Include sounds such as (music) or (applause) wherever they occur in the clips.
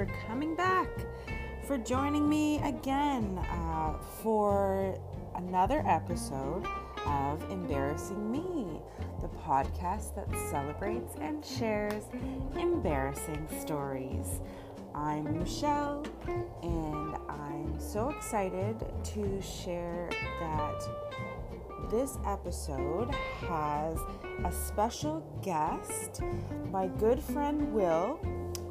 for coming back, for joining me again uh, for another episode of Embarrassing Me, the podcast that celebrates and shares embarrassing stories. I'm Michelle, and I'm so excited to share that this episode has a special guest, my good friend Will.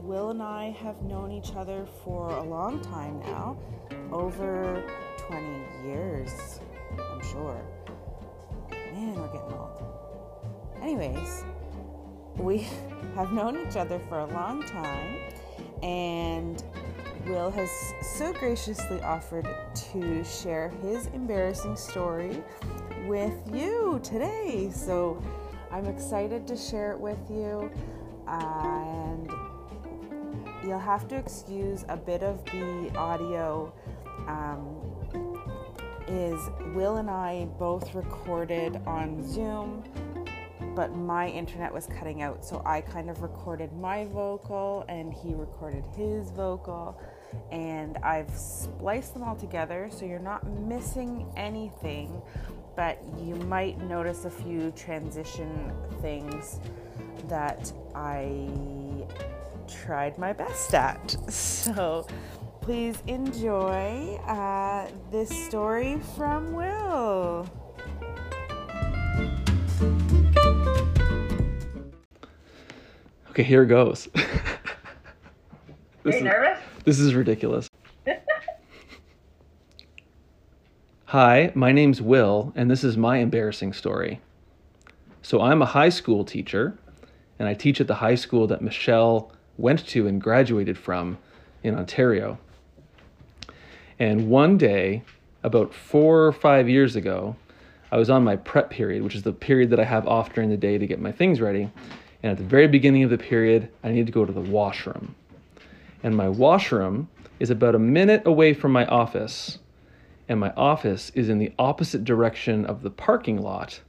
Will and I have known each other for a long time now, over 20 years, I'm sure. Man, we're getting old. Anyways, we (laughs) have known each other for a long time, and Will has so graciously offered to share his embarrassing story with you today. So I'm excited to share it with you, and you'll have to excuse a bit of the audio. Um, is Will and I both recorded on Zoom, but my internet was cutting out, so I kind of recorded my vocal and he recorded his vocal, and I've spliced them all together so you're not missing anything, but you might notice a few transition things that I tried my best at. So please enjoy uh, this story from Will. Okay, here goes. (laughs) Are you is, nervous? this is ridiculous. Hi, my name's Will, and this is my embarrassing story. So, I'm a high school teacher, and I teach at the high school that Michelle went to and graduated from in Ontario. And one day, about four or five years ago, I was on my prep period, which is the period that I have off during the day to get my things ready. And at the very beginning of the period, I needed to go to the washroom. And my washroom is about a minute away from my office. And my office is in the opposite direction of the parking lot,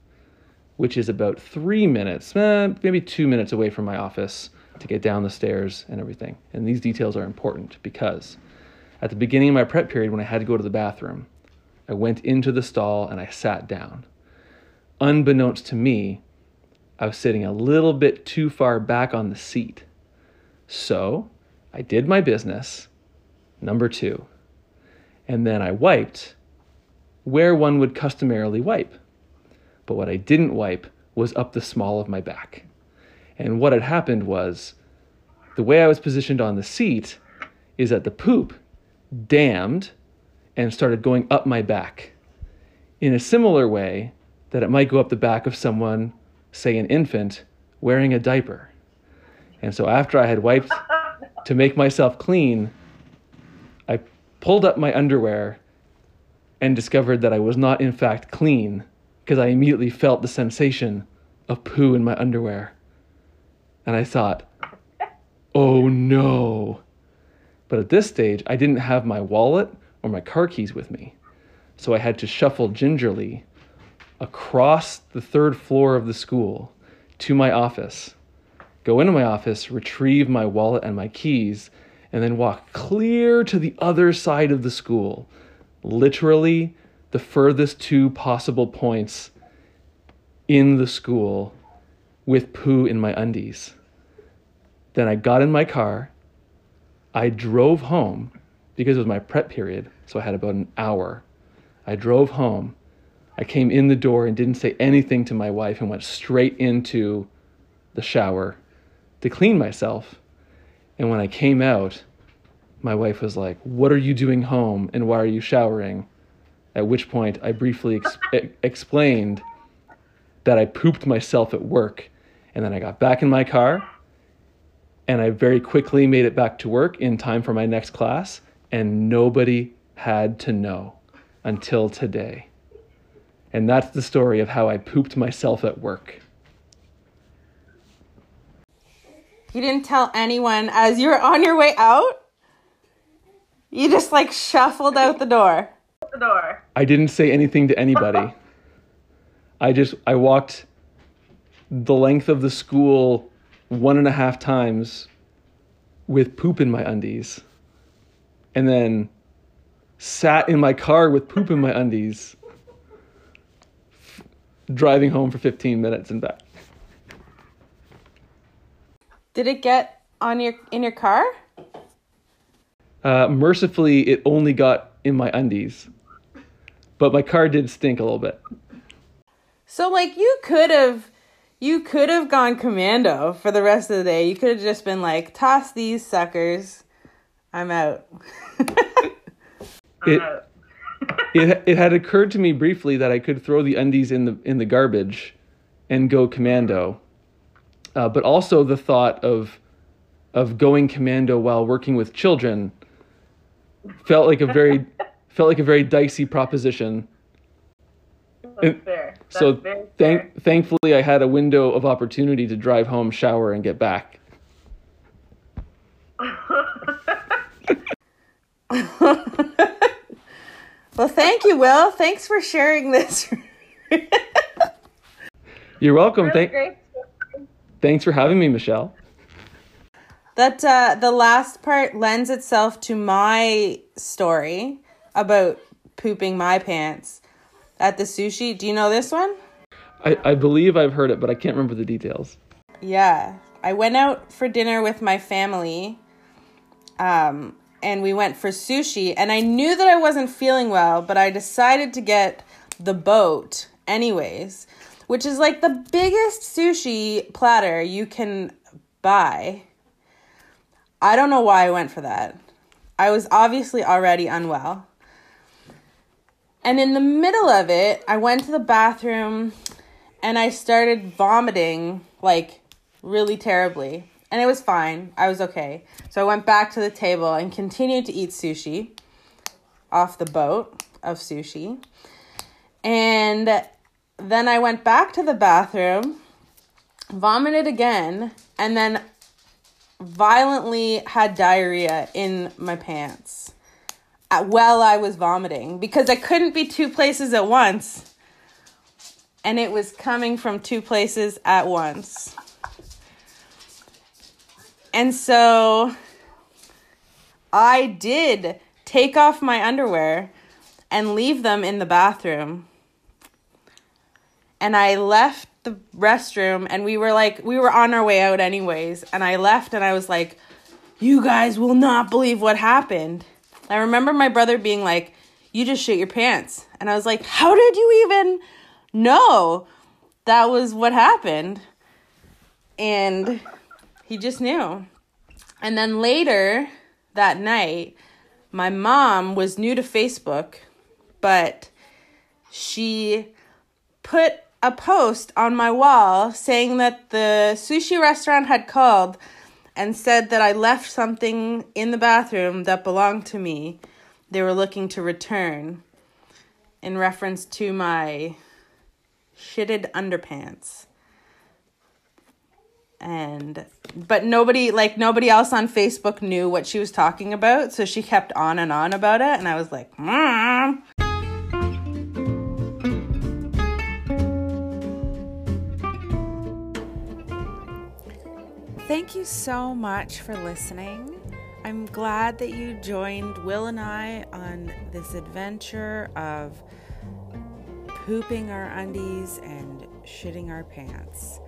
which is about three minutes, eh, maybe two minutes away from my office to get down the stairs and everything. And these details are important because at the beginning of my prep period, when I had to go to the bathroom, I went into the stall and I sat down. Unbeknownst to me, I was sitting a little bit too far back on the seat. So I did my business, number two, and then I wiped where one would customarily wipe. But what I didn't wipe was up the small of my back. And what had happened was the way I was positioned on the seat is that the poop dammed and started going up my back in a similar way that it might go up the back of someone, say an infant, wearing a diaper. And so after I had wiped (laughs) to make myself clean, I pulled up my underwear and discovered that I was not, in fact, clean because I immediately felt the sensation of poo in my underwear. And I thought, oh no. But at this stage, I didn't have my wallet or my car keys with me. So I had to shuffle gingerly across the third floor of the school to my office, go into my office, retrieve my wallet and my keys, and then walk clear to the other side of the school, literally the furthest two possible points in the school with poo in my undies. Then I got in my car. I drove home because it was my prep period, so I had about an hour. I drove home. I came in the door and didn't say anything to my wife and went straight into the shower to clean myself. And when I came out, my wife was like, What are you doing home and why are you showering? At which point I briefly ex- explained that I pooped myself at work. And then I got back in my car and I very quickly made it back to work in time for my next class. And nobody had to know until today. And that's the story of how I pooped myself at work. You didn't tell anyone as you were on your way out? You just like shuffled out the door. The door. I didn't say anything to anybody. (laughs) I just I walked the length of the school one and a half times with poop in my undies and then sat in my car with poop in my undies driving home for 15 minutes and back. Did it get on your in your car? Uh, mercifully, it only got in my undies, but my car did stink a little bit. So like you could have you could have gone commando for the rest of the day. You could have just been like, toss these suckers. I'm out. it, (laughs) it it had occurred to me briefly that I could throw the undies in the in the garbage and go commando. Uh, but also the thought of of going commando while working with children felt like a very (laughs) felt like a very dicey proposition. That's fair. That's so very thank thankfully I had a window of opportunity to drive home, shower, and get back. (laughs) well, thank you, Will. Thanks for sharing this. You're welcome. Thank, thanks for having me, Michelle. that uh, the last part lends itself to my story about pooping my pants at the sushi. Do you know this one? I, I believe I've heard it, but I can't remember the details. Yeah. I went out for dinner with my family. Um, and we went for sushi and I knew that I wasn't feeling well, but I decided to get the boat anyways, which is like the biggest sushi platter you can buy. I don't know why I went for that. I was obviously already unwell. And in the middle of it, I went to the bathroom and I started vomiting like really terribly. And it was fine. I was okay. So I went back to the table and continued to eat sushi off the boat of sushi. And then I went back to the bathroom, vomited again, and then violently had diarrhea in my pants while I was vomiting because I couldn't be two places at once. And it was coming from two places at once. And so I did take off my underwear and leave them in the bathroom. And I left the restroom and we were like, we were on our way out anyways. And I left and I was like, you guys will not believe what happened. I remember my brother being like, you just shit your pants. And I was like, how did you even know that was what happened? And he just knew. And then later that night, my mom was new to Facebook, but she put a post on my wall saying that the sushi restaurant had called and said that I left something in the bathroom that belonged to me. They were looking to return in reference to my shitted underpants and but nobody like nobody else on Facebook knew what she was talking about, so she kept on and on about it, and I was like, Mom. Thank you so much for listening. I'm glad that you joined Will and I on this adventure of pooping our undies and shitting our pants.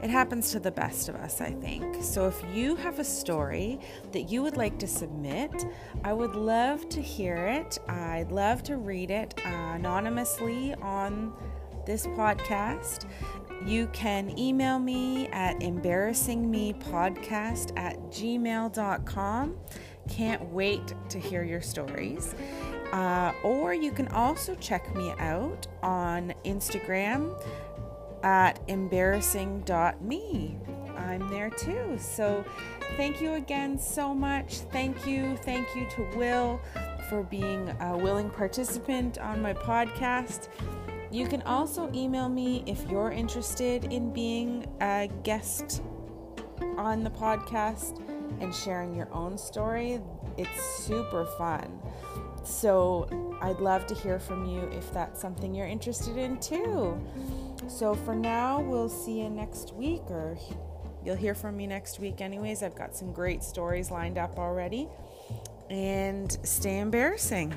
It happens to the best of us, I think. So if you have a story that you would like to submit, I would love to hear it. I'd love to read it anonymously on this podcast. You can email me at embarrassingmepodcast at gmail.com. Can't wait to hear your stories. Uh, or you can also check me out on Instagram at embarrassing.me. I'm there too. So thank you again so much. Thank you. Thank you to Will for being a willing participant on my podcast. You can also email me if you're interested in being a guest on the podcast and sharing your own story. It's super fun. So I'd love to hear from you if that's something you're interested in too. So for now, we'll see you next week or you'll hear from me next week, anyways. I've got some great stories lined up already. And stay embarrassing.